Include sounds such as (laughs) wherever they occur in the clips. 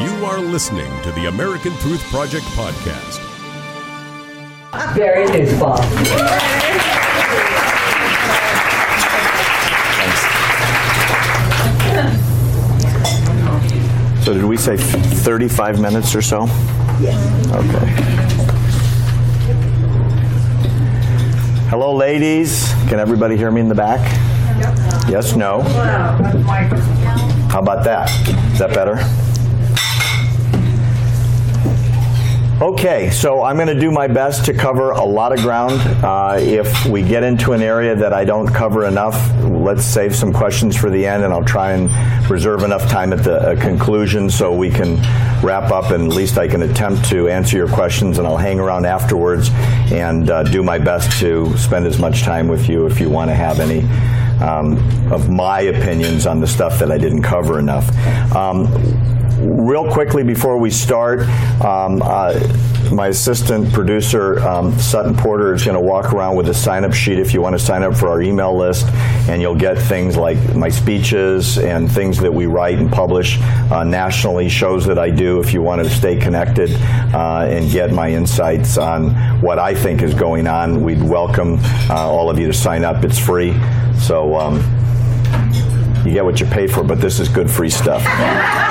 You are listening to the American Truth Project podcast. Very useful. So did we say 35 minutes or so? Yes. Okay. Hello, ladies. Can everybody hear me in the back? Yes, no? How about that? Is that better? Okay, so I'm going to do my best to cover a lot of ground. Uh, if we get into an area that I don't cover enough, let's save some questions for the end, and I'll try and reserve enough time at the uh, conclusion so we can wrap up, and at least I can attempt to answer your questions, and I'll hang around afterwards and uh, do my best to spend as much time with you if you want to have any um, of my opinions on the stuff that I didn't cover enough. Um, real quickly before we start, um, uh, my assistant producer, um, Sutton Porter, is going to walk around with a sign up sheet if you want to sign up for our email list, and you'll get things like my speeches and things that we write and publish uh, nationally, shows that I do if you want to stay connected uh, and get my insights on what I think is going on. We'd welcome uh, all of you to sign up. It's free. So, um, you get what you pay for, but this is good free stuff.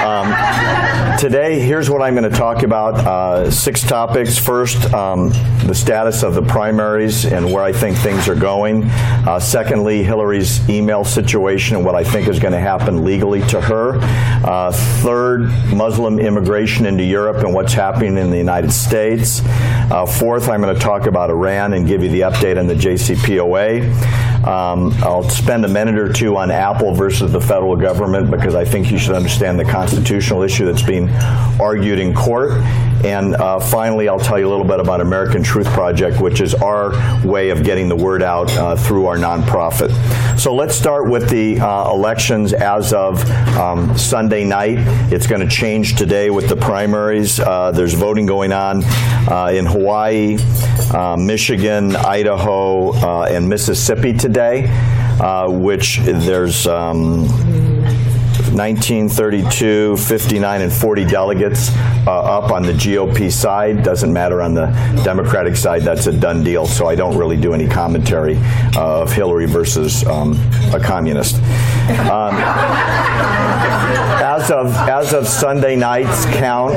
Um, today, here's what I'm going to talk about uh, six topics. First, um, the status of the primaries and where I think things are going. Uh, secondly, Hillary's email situation and what I think is going to happen legally to her. Uh, third, Muslim immigration into Europe and what's happening in the United States. Uh, fourth, I'm going to talk about Iran and give you the update on the JCPOA. Um, I'll spend a minute or two on Apple versus the federal government because I think you should understand the constitutional issue that's being argued in court. And uh, finally, I'll tell you a little bit about American Truth Project, which is our way of getting the word out uh, through our nonprofit. So let's start with the uh, elections as of um, Sunday night. It's going to change today with the primaries. Uh, there's voting going on uh, in Hawaii, uh, Michigan, Idaho, and Mississippi today, which there's. Um, 1932, 59, and 40 delegates uh, up on the GOP side. Doesn't matter on the Democratic side. That's a done deal. So I don't really do any commentary uh, of Hillary versus um, a communist. Um, as of as of Sunday night's count,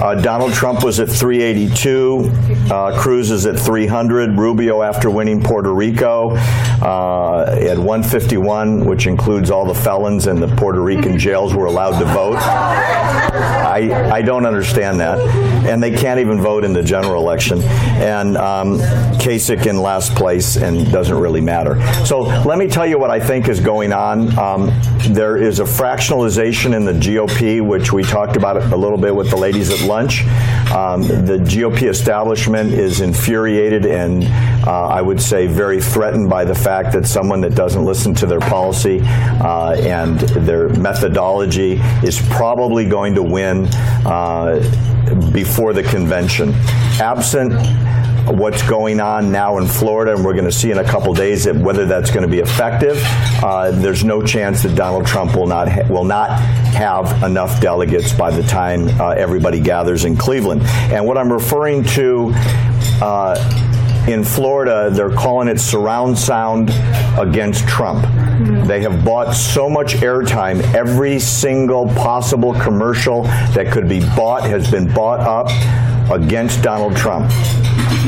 uh, Donald Trump was at 382. Uh, Cruz is at 300. Rubio, after winning Puerto Rico, uh, at 151, which includes all the felons in the Puerto Rican jails, were allowed to vote. I I don't understand that, and they can't even vote in the general election. And um, Kasich in last place, and doesn't really matter. So let me tell you what I think is going on. Um, there is a fractionalization in the GOP, which we talked about a little bit with the ladies at lunch. Um, the GOP establishment is infuriated and uh, I would say very threatened by the fact that someone that doesn't listen to their policy uh, and their methodology is probably going to win uh, before the convention. Absent what's going on now in Florida, and we're going to see in a couple days that whether that's going to be effective. Uh, there's no chance that Donald Trump will not ha- will not have enough delegates by the time uh, everybody gathers in Cleveland. And what I'm referring to. Uh, in Florida, they're calling it surround sound against Trump. They have bought so much airtime. Every single possible commercial that could be bought has been bought up against Donald Trump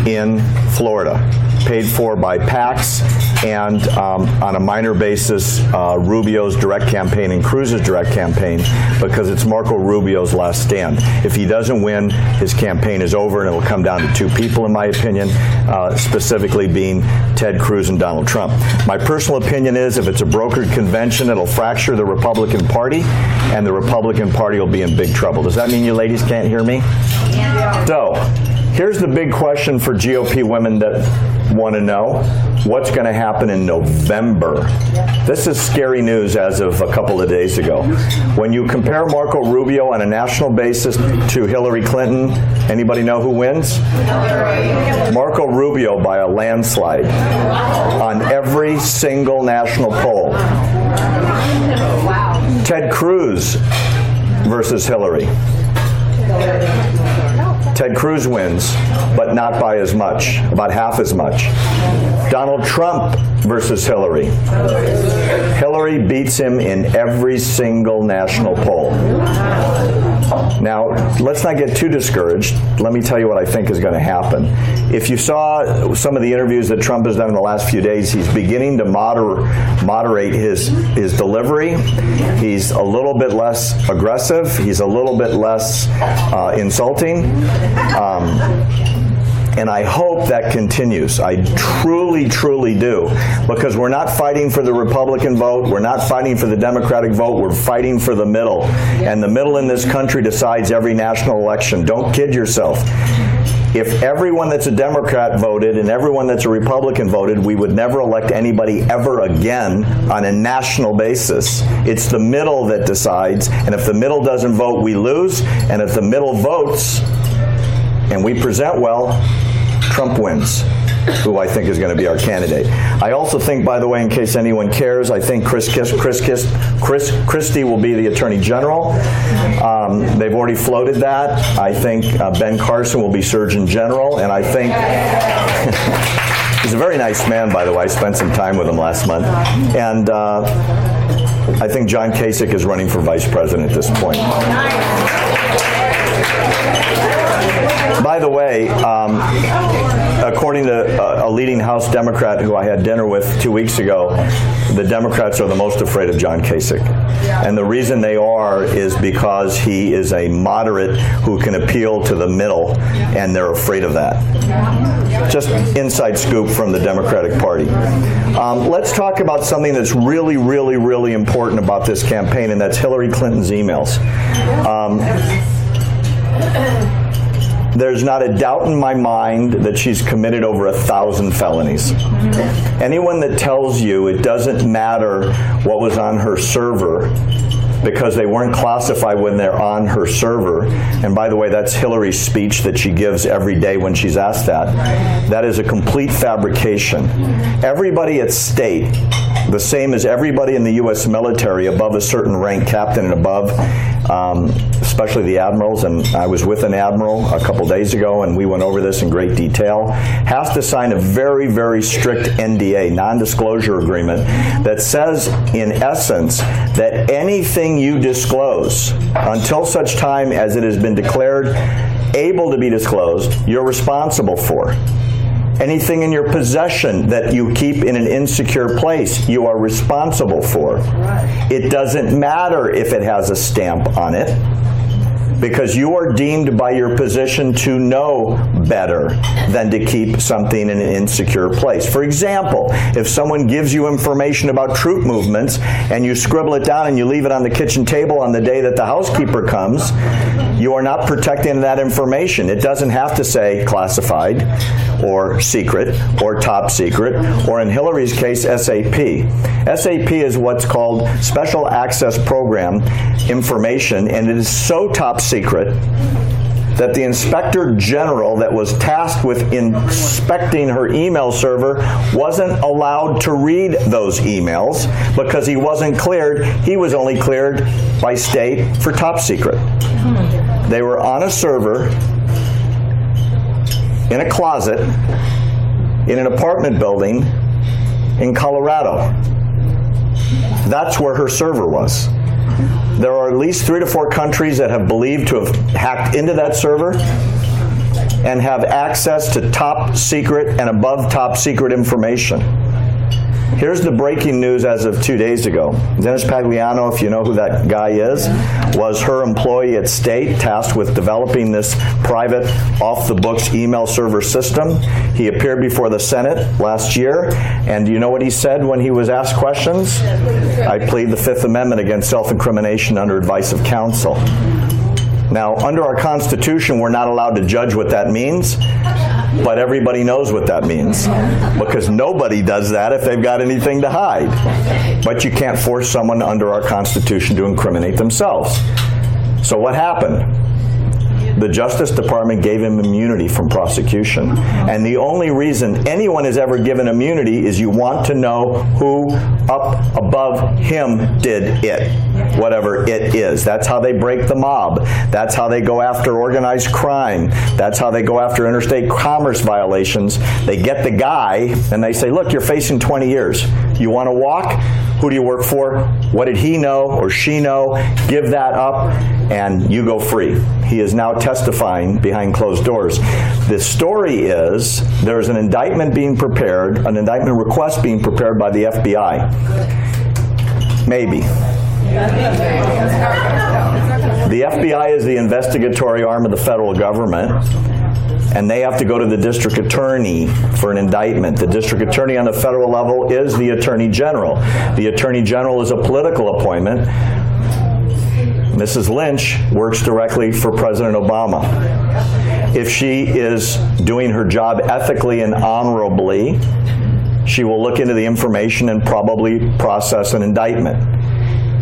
in Florida, paid for by PACs and um, on a minor basis, uh, Rubio's direct campaign and Cruz's direct campaign because it's Marco Rubio's last stand. If he doesn't win, his campaign is over and it will come down to two people, in my opinion, uh, specifically being Ted Cruz and Donald Trump. My personal opinion is if it's a brokered convention, it'll fracture the Republican Party and the Republican Party will be in big trouble. Does that mean you ladies can't hear me? Yeah. So, here's the big question for GOP women that want to know what's going to happen in November. This is scary news as of a couple of days ago. When you compare Marco Rubio on a national basis to Hillary Clinton, anybody know who wins? Marco Rubio by a landslide on every single national poll. Ted Cruz versus Hillary. Ted Cruz wins, but not by as much, about half as much. Donald Trump versus Hillary. Hillary beats him in every single national poll. Now, let's not get too discouraged. Let me tell you what I think is going to happen. If you saw some of the interviews that Trump has done in the last few days, he's beginning to moder- moderate his, his delivery. He's a little bit less aggressive, he's a little bit less uh, insulting. Um, and I hope that continues. I truly, truly do. Because we're not fighting for the Republican vote. We're not fighting for the Democratic vote. We're fighting for the middle. And the middle in this country decides every national election. Don't kid yourself. If everyone that's a Democrat voted and everyone that's a Republican voted, we would never elect anybody ever again on a national basis. It's the middle that decides. And if the middle doesn't vote, we lose. And if the middle votes, and we present well, Trump wins, who I think is going to be our candidate. I also think, by the way, in case anyone cares, I think Chris, Kiss, Chris, Kiss, Chris Christie will be the Attorney General. Um, they've already floated that. I think uh, Ben Carson will be Surgeon General, and I think. (laughs) he's a very nice man, by the way. I spent some time with him last month. And uh, I think John Kasich is running for vice president at this point. By the way, um, according to a, a, leading House Democrat who I had dinner with two weeks ago, the Democrats are the most afraid of John Kasich. And the reason they are is because he is a moderate who can appeal to the middle, and they're afraid of that. Just inside scoop from the Democratic Party. Um, let's talk about something that's really, really, really important about this campaign, and that's Hillary Clinton's emails. Um, there's not a doubt in my mind that she's committed over a thousand felonies. Anyone that tells you it doesn't matter what was on her server because they weren't classified when they're on her server. And by the way, that's Hillary's speech that she gives every day when she's asked that. That is a complete fabrication. Everybody at state, the same as everybody in the U.S. military above a certain rank, captain and above, um, especially the admirals, and I was with an admiral a couple days ago, and we went over this in great detail, has to sign a very, very strict NDA, non disclosure agreement, that says, in essence, that anything you disclose until such time as it has been declared able to be disclosed, you're responsible for. Anything in your possession that you keep in an insecure place, you are responsible for. It doesn't matter if it has a stamp on it because you are deemed by your position to know better than to keep something in an insecure place. For example, if someone gives you information about troop movements and you scribble it down and you leave it on the kitchen table on the day that the housekeeper comes, you are not protecting that information. It doesn't have to say classified or secret or top secret or in Hillary's case SAP. SAP is what's called Special Access Program information and it is so top secret that the inspector general that was tasked with inspecting her email server wasn't allowed to read those emails because he wasn't cleared. He was only cleared by state for top secret. They were on a server in a closet in an apartment building in Colorado. That's where her server was. There are at least three to four countries that have believed to have hacked into that server and have access to top secret and above top secret information. Here's the breaking news as of two days ago. Dennis Pagliano, if you know who that guy is, was her employee at State tasked with developing this private, off the books email server system. He appeared before the Senate last year, and do you know what he said when he was asked questions? I plead the Fifth Amendment against self incrimination under advice of counsel. Now, under our Constitution, we're not allowed to judge what that means but everybody knows what that means because nobody does that if they've got anything to hide. But you can't force someone under our Constitution to incriminate themselves. So what happened? The Justice Department gave him immunity from prosecution. And the only reason anyone is ever given immunity is you want to know who up above him did it, whatever it is. That's how they break the mob. That's how they go after organized crime. That's how they go after interstate commerce violations. They get the guy and they say, look, you're facing 20 years. You want to walk? Who do you work for? What did he know or she know? Give that up and you go free. He is now testifying behind closed doors. The story is there's an indictment being prepared, an indictment request being prepared by the FBI. Maybe. The FBI is the investigatory arm of the federal government and they have to go to the district attorney for an indictment. The district attorney on the federal level is the attorney general. The attorney general is a political appointment. Mrs. Lynch works directly for President Obama. If she is doing her job ethically and honorably, she will look into the information and probably process an indictment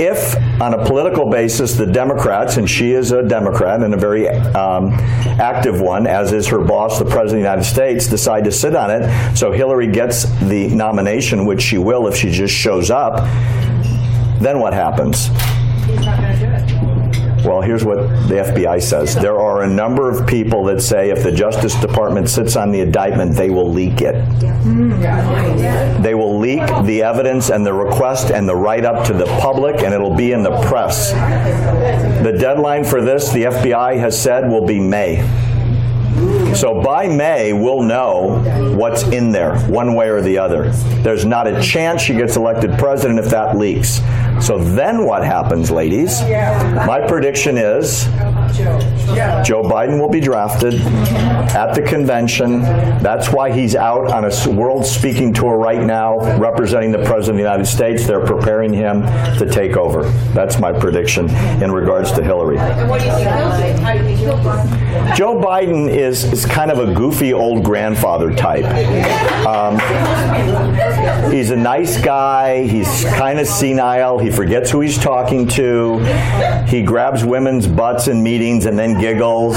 if on a political basis the Democrats, and she is a Democrat and a very um, active one, as is her boss, the President of the United States, decide to sit on it, so Hillary gets the nomination, which she will if she just shows up, then what happens? Well, here's what the FBI says. There are a number of people that say if the Justice Department sits on the indictment, they will leak it. They will leak the evidence and the request and the write up to the public, and it'll be in the press. The deadline for this, the FBI has said, will be May. So by May, we'll know what's in there, one way or the other. There's not a chance she gets elected president if that leaks. So then what happens, ladies? My prediction is Joe Biden will be drafted at the convention. That's why he's out on a world speaking tour right now, representing the President of the United States. They're preparing him to take over. That's my prediction in regards to Hillary. Joe Biden is, is kind of a goofy old grandfather type. Um, he's a nice guy. He's kind of senile. He forgets who he's talking to. He grabs women's butts in meetings and then giggles.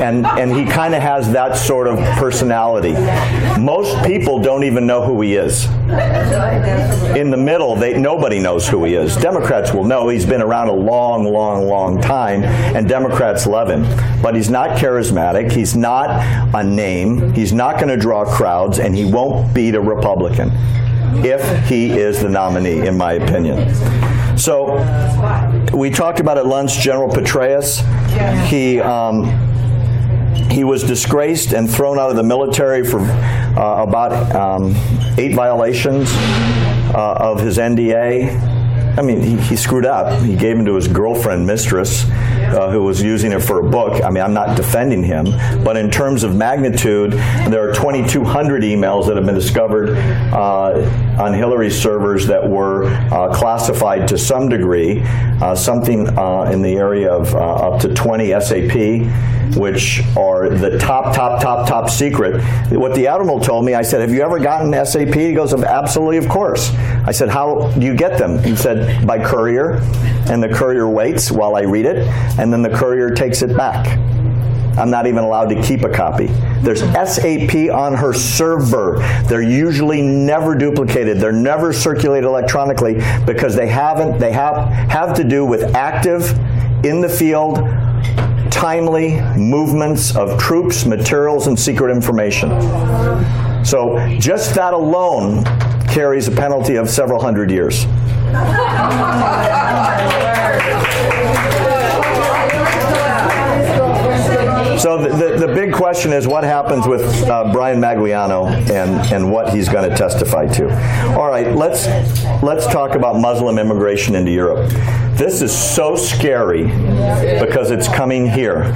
And, and he kind of has that sort of personality. Most people don't even know who he is. In the middle, they, nobody knows who he is. Democrats will know he's been around a long, long, long time, and Democrats love him. But he's not charismatic. He's not a name. He's not going to draw crowds, and he won't beat a Republican if he is the nominee, in my opinion. So we talked about at lunch General Petraeus. He. Um, he was disgraced and thrown out of the military for uh, about um, eight violations uh, of his NDA. I mean, he, he, screwed up. He gave them to his girlfriend, mistress, uh, who was using it for a book. I mean, I'm not defending him, but in terms of magnitude, there are 2,200 emails that have been discovered uh, on Hillary's servers that were uh, classified to some degree, uh, something uh, in the area of uh, up to 20 SAP, which are the top, top, top, top secret. What the Admiral told me, I said, "Have you ever gotten SAP?" He goes, "Absolutely, of course." I said, "How do you get them?" He said by courier, and the courier waits while I read it, and then the courier takes it back. I'm not even allowed to keep a copy. There's SAP on her server. They're usually never duplicated. They're never circulated electronically because they haven't they have have to do with active in the field timely movements of troops, materials and secret information. So just that alone carries a penalty of several hundred years. So the, the, question is what happens with uh, Brian Pagliano and, and what he's going to testify to. All right, let's let's talk about Muslim immigration into Europe. This is so scary because it's coming here.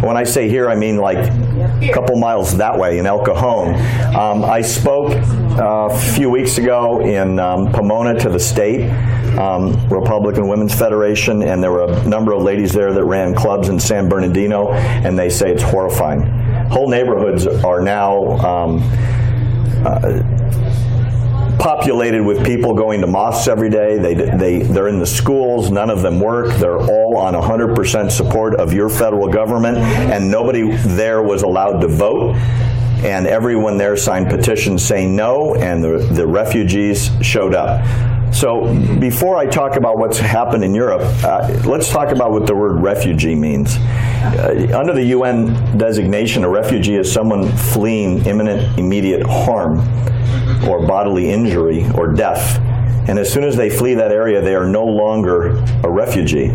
When I say here, I mean like a couple miles that way in El Cajon. Um, I spoke uh, a few weeks ago in um, Pomona to the state um, Republican Women's Federation, and there were a number of ladies there that ran clubs in San Bernardino, and they say it's horrifying. Whole neighborhoods are now. Um, uh, populated with people going to mosques every day. They, they, they're in the schools. None of them work. They're all on 100% support of your federal government, and nobody there was allowed to vote and everyone there signed petitions saying no, and the, the refugees showed up. So, before I talk about what's happened in Europe, uh, let's talk about what the word refugee means. Uh, under the UN designation, a refugee is someone fleeing imminent, immediate harm or bodily injury or death. And as soon as they flee that area, they are no longer a refugee.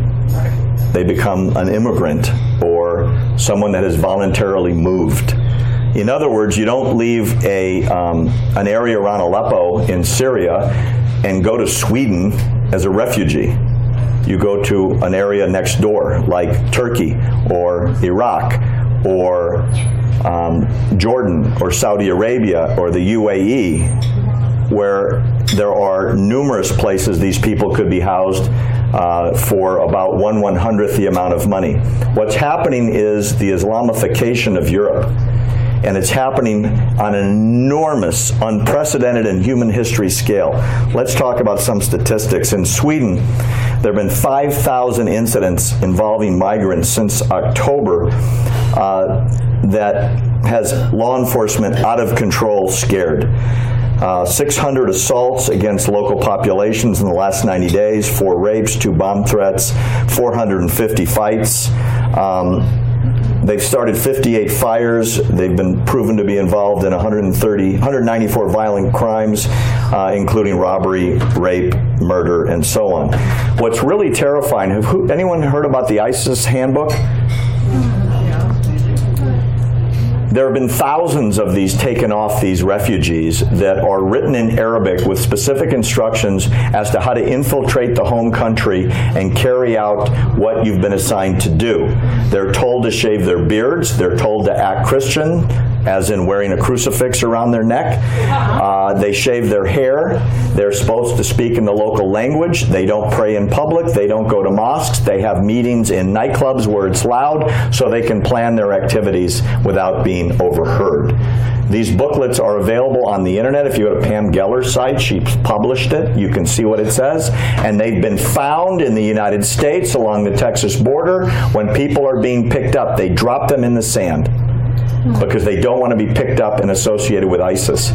They become an immigrant or someone that has voluntarily moved. In other words, you don't leave a, um, an area around Aleppo in Syria and go to Sweden as a refugee. You go to an area next door, like Turkey or Iraq or um, Jordan or Saudi Arabia or the UAE, where there are numerous places these people could be housed uh, for about one one hundredth the amount of money. What's happening is the Islamification of Europe and it's happening on an enormous, unprecedented in human history scale. Let's talk about some statistics. In Sweden, there have been 5,000 incidents involving migrants since October uh, that has law enforcement out of control scared. Uh, 600 assaults against local populations in the last 90 days, four rapes, two bomb threats, 450 fights. Um, They've started 58 fires. They've been proven to be involved in 130, 194 violent crimes, uh, including robbery, rape, murder, and so on. What's really terrifying, have who, anyone heard about the ISIS handbook? There have been thousands of these taken off these refugees that are written in Arabic with specific instructions as to how to infiltrate the home country and carry out what you've been assigned to do. They're told to shave their beards, they're told to act Christian, as in wearing a crucifix around their neck. Uh, they shave their hair. They're supposed to speak in the local language. They don't pray in public. They don't go to mosques. They have meetings in nightclubs where it's loud so they can plan their activities without being overheard. These booklets are available on the internet. If you go to Pam Geller's site, she published it. You can see what it says. And they've been found in the United States along the Texas border. When people are being picked up, they drop them in the sand because they don't want to be picked up and associated with ISIS.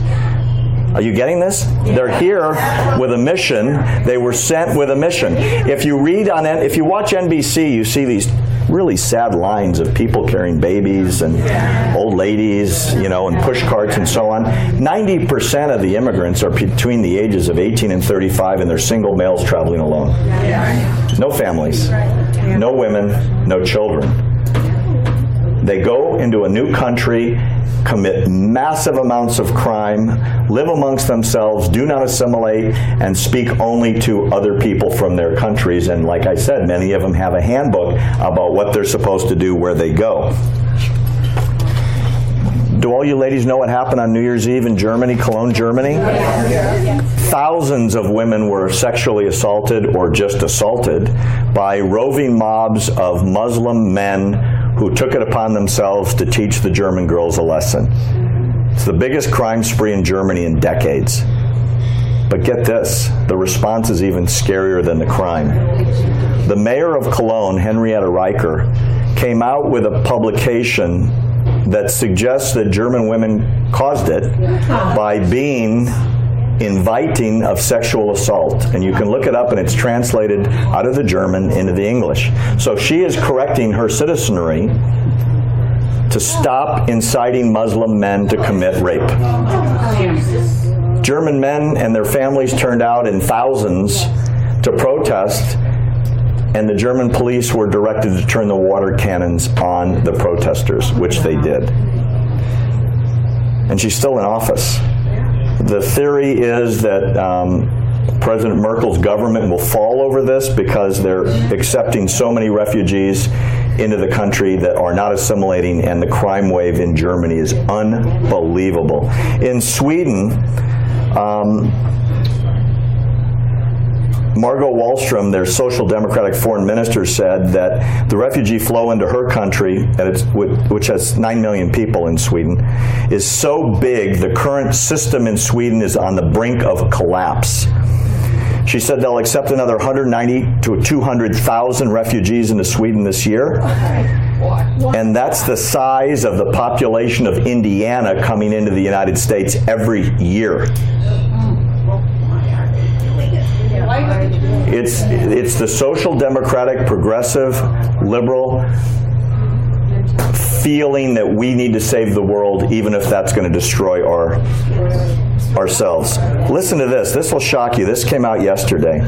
Are you getting this? They're here with a mission. They were sent with a mission. If you read on it, if you watch NBC, you see these really sad lines of people carrying babies and old ladies, you know, and push carts and so on. 90% of the immigrants are between the ages of 18 and 35 and they're single males traveling alone. No families, no women, no children. They go into a new country, commit massive amounts of crime, live amongst themselves, do not assimilate, and speak only to other people from their countries. And like I said, many of them have a handbook about what they're supposed to do where they go. Do all you ladies know what happened on New Year's Eve in Germany, Cologne, Germany? Thousands of women were sexually assaulted or just assaulted by roving mobs of Muslim men who took it upon themselves to teach the German girls a lesson. It's the biggest crime spree in Germany in decades. But get this the response is even scarier than the crime. The mayor of Cologne, Henrietta Reker, came out with a publication that suggests that German women caused it by being inviting of sexual assault. And you can look it up and it's translated out of the German into the English. So she is correcting her citizenry to stop inciting Muslim men to commit rape. German men and their families turned out in thousands to protest, and the German police were directed to turn the water cannons on the protesters, which they did. And she's still in office. The theory is that um, President Merkel's government will fall over this because they're accepting so many refugees into the country that are not assimilating, and the crime wave in Germany is unbelievable. In Sweden, um, Margot Wallström, their social democratic foreign minister, said that the refugee flow into her country, which has 9 million people in Sweden, is so big the current system in Sweden is on the brink of collapse. She said they'll accept another 190 to 200,000 refugees into Sweden this year. And that's the size of the population of Indiana coming into the United States every year. It's, it's the social democratic, progressive, liberal feeling that we need to save the world, even if that's going to destroy our ourselves. Listen to this. This will shock you. This came out yesterday.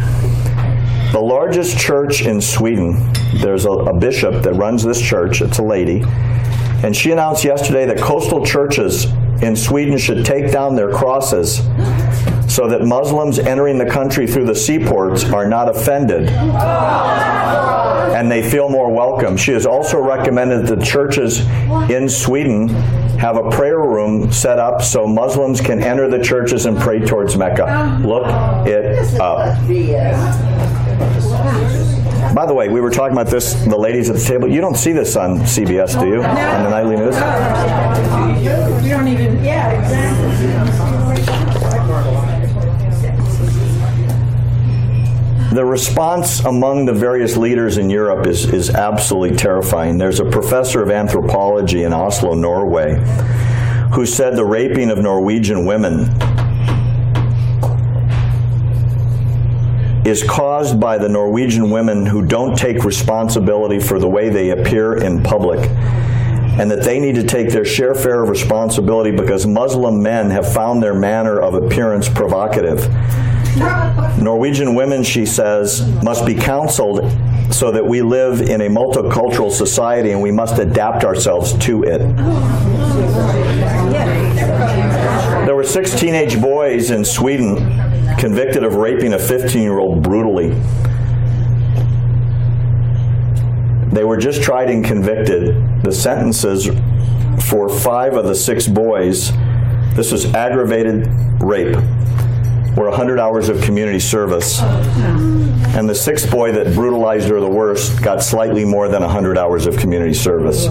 The largest church in Sweden, there's a, a bishop that runs this church. It's a lady. And she announced yesterday that coastal churches in Sweden should take down their crosses so that Muslims entering the country through the seaports are not offended and they feel more welcome. She has also recommended that churches in Sweden have a prayer room set up so Muslims can enter the churches and pray towards Mecca. Look it up. By the way, we were talking about this, the ladies at the table. You don't see this on CBS, do you? On the nightly news? You don't even, yeah, The response among the various leaders in Europe is, is absolutely terrifying. There's a professor of anthropology in Oslo, Norway, who said the raping of Norwegian women is caused by the Norwegian women who don't take responsibility for the way they appear in public. And that they need to take their share fair of responsibility because Muslim men have found their manner of appearance provocative. Norwegian women, she says, must be counseled so that we live in a multicultural society and we must adapt ourselves to it. There were six teenage boys in Sweden convicted of raping a 15 year old brutally. They were just tried and convicted. The sentences for five of the six boys, this was aggravated rape were 100 hours of community service. And the sixth boy that brutalized her the worst got slightly more than 100 hours of community service.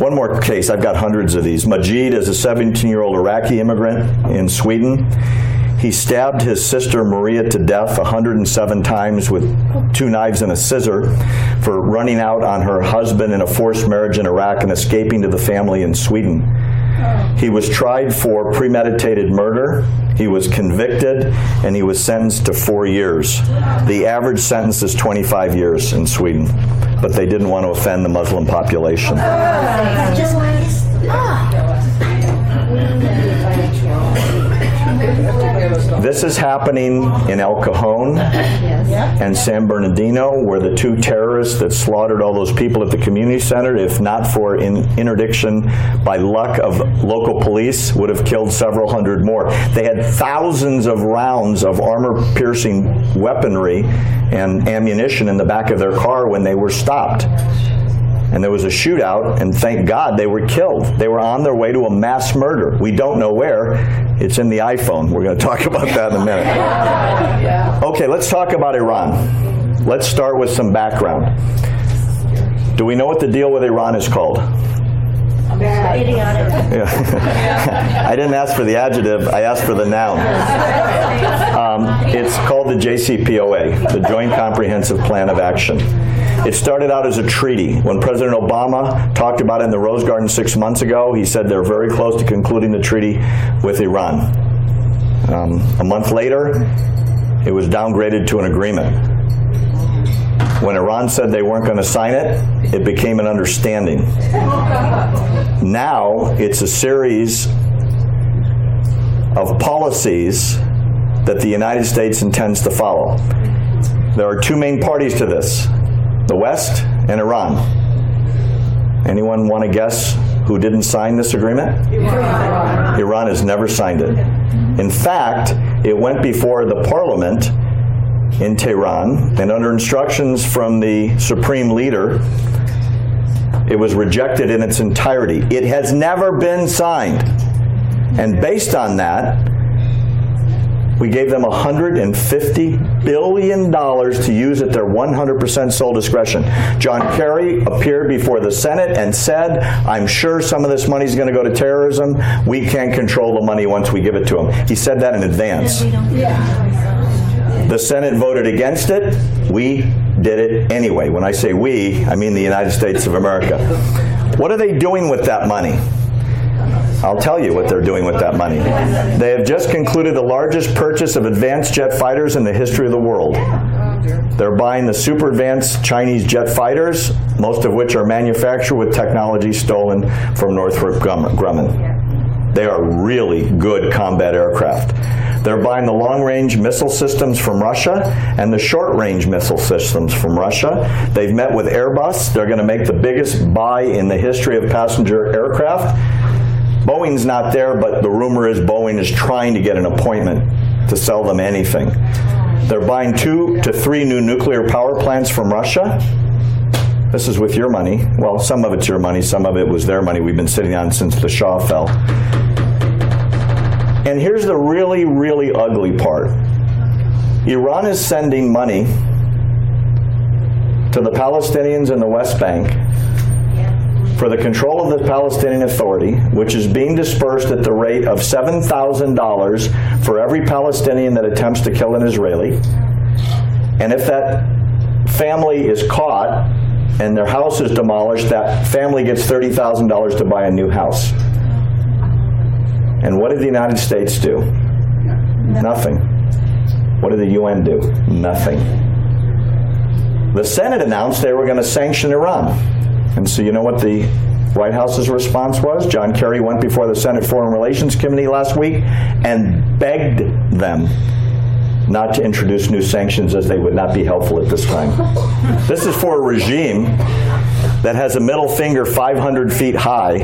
One more case, I've got hundreds of these. Majid is a 17 year old Iraqi immigrant in Sweden. He stabbed his sister Maria to death 107 times with two knives and a scissor for running out on her husband in a forced marriage in Iraq and escaping to the family in Sweden. He was tried for premeditated murder. He was convicted and he was sentenced to four years. The average sentence is 25 years in Sweden, but they didn't want to offend the Muslim population. This is happening in El Cajon and San Bernardino, where the two terrorists that slaughtered all those people at the community center, if not for in interdiction by luck of local police, would have killed several hundred more. They had thousands of rounds of armor-piercing weaponry and ammunition in the back of their car when they were stopped and there was a shootout, and thank God they were killed. They were on their way to a mass murder. We don't know where. It's in the iPhone. We're going to talk about that in a minute. Okay, let's talk about Iran. Let's start with some background. Do we know what the deal with Iran is called? Yeah. (laughs) I didn't ask for the adjective, I asked for the noun. Um, it's called the JCPOA, the Joint Comprehensive Plan of Action. It started out as a treaty. When President Obama talked about it in the Rose Garden six months ago, he said they're very close to concluding the treaty with Iran. Um, a month later, it was downgraded to an agreement. When Iran said they weren't going to sign it, it became an understanding. Now it's a series of policies that the United States intends to follow. There are two main parties to this the West and Iran. Anyone want to guess who didn't sign this agreement? Iran. Iran has never signed it. In fact, it went before the parliament in Tehran, and under instructions from the supreme leader, it was rejected in its entirety. It has never been signed. And based on that, we gave them $150 billion to use at their 100% sole discretion. John Kerry appeared before the Senate and said, I'm sure some of this money is going to go to terrorism. We can't control the money once we give it to them. He said that in advance. The Senate voted against it. We did it anyway. When I say we, I mean the United States of America. What are they doing with that money? I'll tell you what they're doing with that money. They have just concluded the largest purchase of advanced jet fighters in the history of the world. They're buying the super advanced Chinese jet fighters, most of which are manufactured with technology stolen from Northrop Grumman. They are really good combat aircraft. They're buying the long range missile systems from Russia and the short range missile systems from Russia. They've met with Airbus. They're going to make the biggest buy in the history of passenger aircraft. Boeing's not there, but the rumor is Boeing is trying to get an appointment to sell them anything. They're buying two to three new nuclear power plants from Russia. This is with your money. Well, some of it's your money, some of it was their money we've been sitting on since the Shah fell. And here's the really, really ugly part Iran is sending money to the Palestinians in the West Bank for the control of the Palestinian Authority, which is being dispersed at the rate of $7,000 for every Palestinian that attempts to kill an Israeli. And if that family is caught and their house is demolished, that family gets $30,000 to buy a new house. And what did the United States do? Nothing. What did the UN do? Nothing. The Senate announced they were going to sanction Iran. And so you know what the White House's response was? John Kerry went before the Senate Foreign Relations Committee last week and begged them not to introduce new sanctions as they would not be helpful at this time. this is for a regime that has a middle finger 500 feet high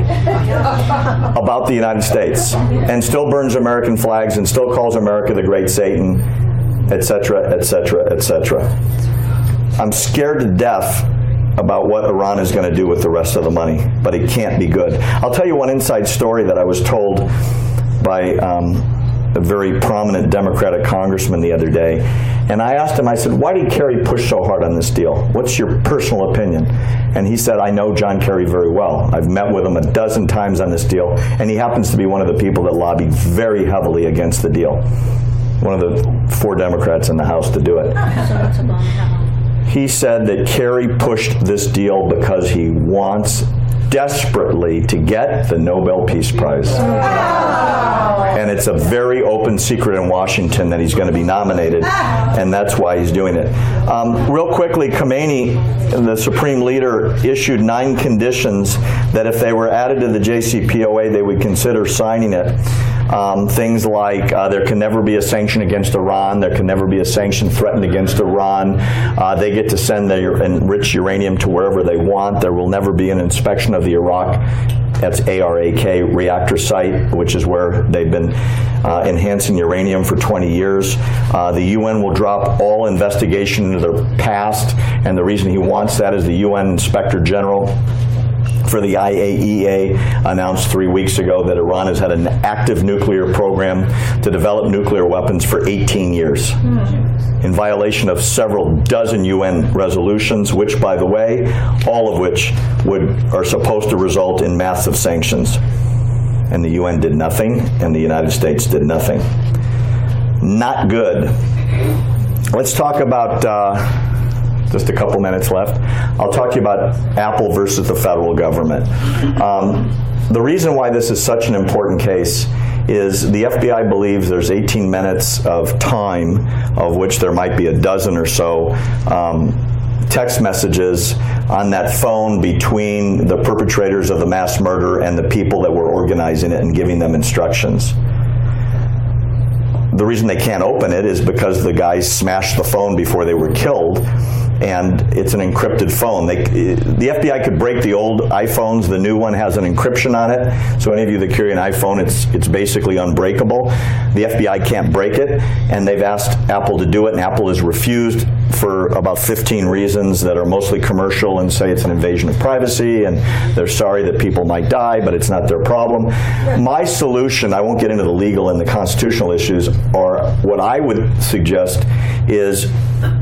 about the United States and still burns American flags and still calls America the great Satan, etc., etc., etc. I'm scared to death about what Iran is going to do with the rest of the money, but it can't be good. I'll tell you one inside story that I was told by um, a very prominent Democratic congressman the other day. And I asked him, I said, why did Kerry push so hard on this deal? What's your personal opinion? And he said, I know John Kerry very well. I've met with him a dozen times on this deal, and he happens to be one of the people that lobbied very heavily against the deal. One of the four Democrats in the House to do it he said that Kerry pushed this deal because he wants desperately to get the Nobel Peace Prize. And it's a very open secret in Washington that he's going to be nominated, and that's why he's doing it. Um, real quickly, Khomeini, the supreme leader, issued nine conditions that if they were added to the JCPOA, they would consider signing it. Um, things like uh, there can never be a sanction against Iran, there can never be a sanction threatened against Iran. Uh, they get to send their enriched uranium to wherever they want. There will never be an inspection of the Arak that's ARAK reactor site, which is where they've been uh, enhancing uranium for 20 years. Uh, the UN will drop all investigation into their past, and the reason he wants that is the UN Inspector General for the IAEA announced three weeks ago that Iran has had an active nuclear program to develop nuclear weapons for 18 years. Mm. In violation of several dozen UN resolutions, which, by the way, all of which would, are supposed to result in massive sanctions. And the UN did nothing, and the United States did nothing. Not good. Let's talk about. Uh, just a couple minutes left. I'll talk to you about Apple versus the federal government. Um, the reason why this is such an important case is the FBI believes there's 18 minutes of time, of which there might be a dozen or so. Um, text messages on that phone between the perpetrators of the mass murder and the people that were organizing it and giving them instructions the reason they can't open it is because the guys smashed the phone before they were killed and it's an encrypted phone. They, the FBI could break the old iPhones. The new one has an encryption on it. So any of you that carry an iPhone, it's it's basically unbreakable. The FBI can't break it, and they've asked Apple to do it, and Apple has refused for about 15 reasons that are mostly commercial and say it's an invasion of privacy, and they're sorry that people might die, but it's not their problem. My solution, I won't get into the legal and the constitutional issues, or what I would suggest is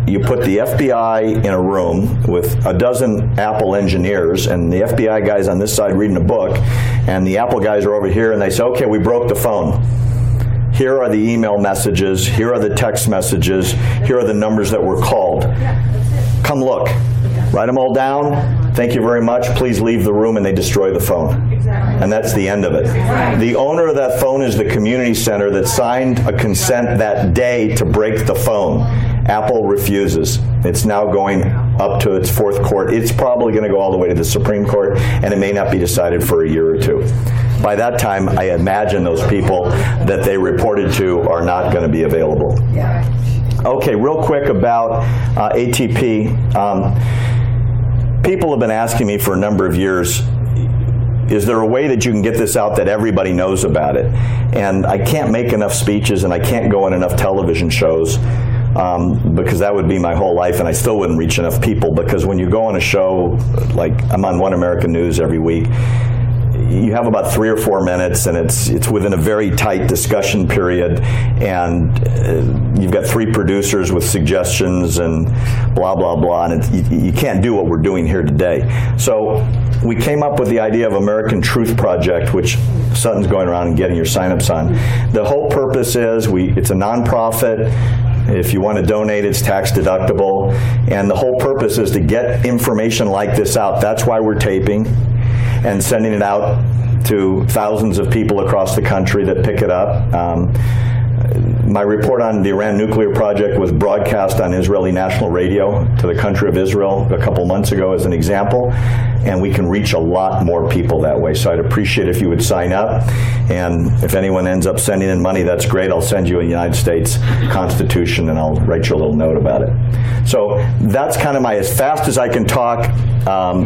you put the FBI in a room with a dozen Apple engineers, and the FBI guys on this side reading a book, and the Apple guys are over here, and they say, okay, we broke the phone. Here are the email messages, here are the text messages, here are the numbers that were called. come look. Write them all down. Thank you very much. Please leave the room, and they destroy the phone. And that's the end of it. The owner of that phone is the community center that signed a consent that day to break the phone. Apple refuses. It's now going up to its fourth court. It's probably going to go all the way to the Supreme Court, and it may not be decided for a year or two. By that time, I imagine those people that they reported to are not going to be available. Yeah. Okay, real quick about uh, ATP. Um, people have been asking me for a number of years is there a way that you can get this out that everybody knows about it? And I can't make enough speeches and I can't go on enough television shows um, because that would be my whole life and I still wouldn't reach enough people because when you go on a show, like I'm on One American News every week, you have about three or four minutes, and it's it's within a very tight discussion period, and uh, you've got three producers with suggestions and blah blah blah, and it, you, you can't do what we're doing here today. So we came up with the idea of American Truth Project, which Sutton's going around and getting your signups on. The whole purpose is we it's a nonprofit. If you want to donate, it's tax deductible. And the whole purpose is to get information like this out. That's why we're taping and sending it out to thousands of people across the country that pick it up. Um, my report on the Iran nuclear project was broadcast on Israeli national radio to the country of Israel a couple months ago as an example, and we can reach a lot more people that way. So I'd appreciate if you would sign up, and if anyone ends up sending in money, that's great. I'll send you a United States Constitution, and I'll write you a little note about it. So that's kind of my as fast as I can talk um,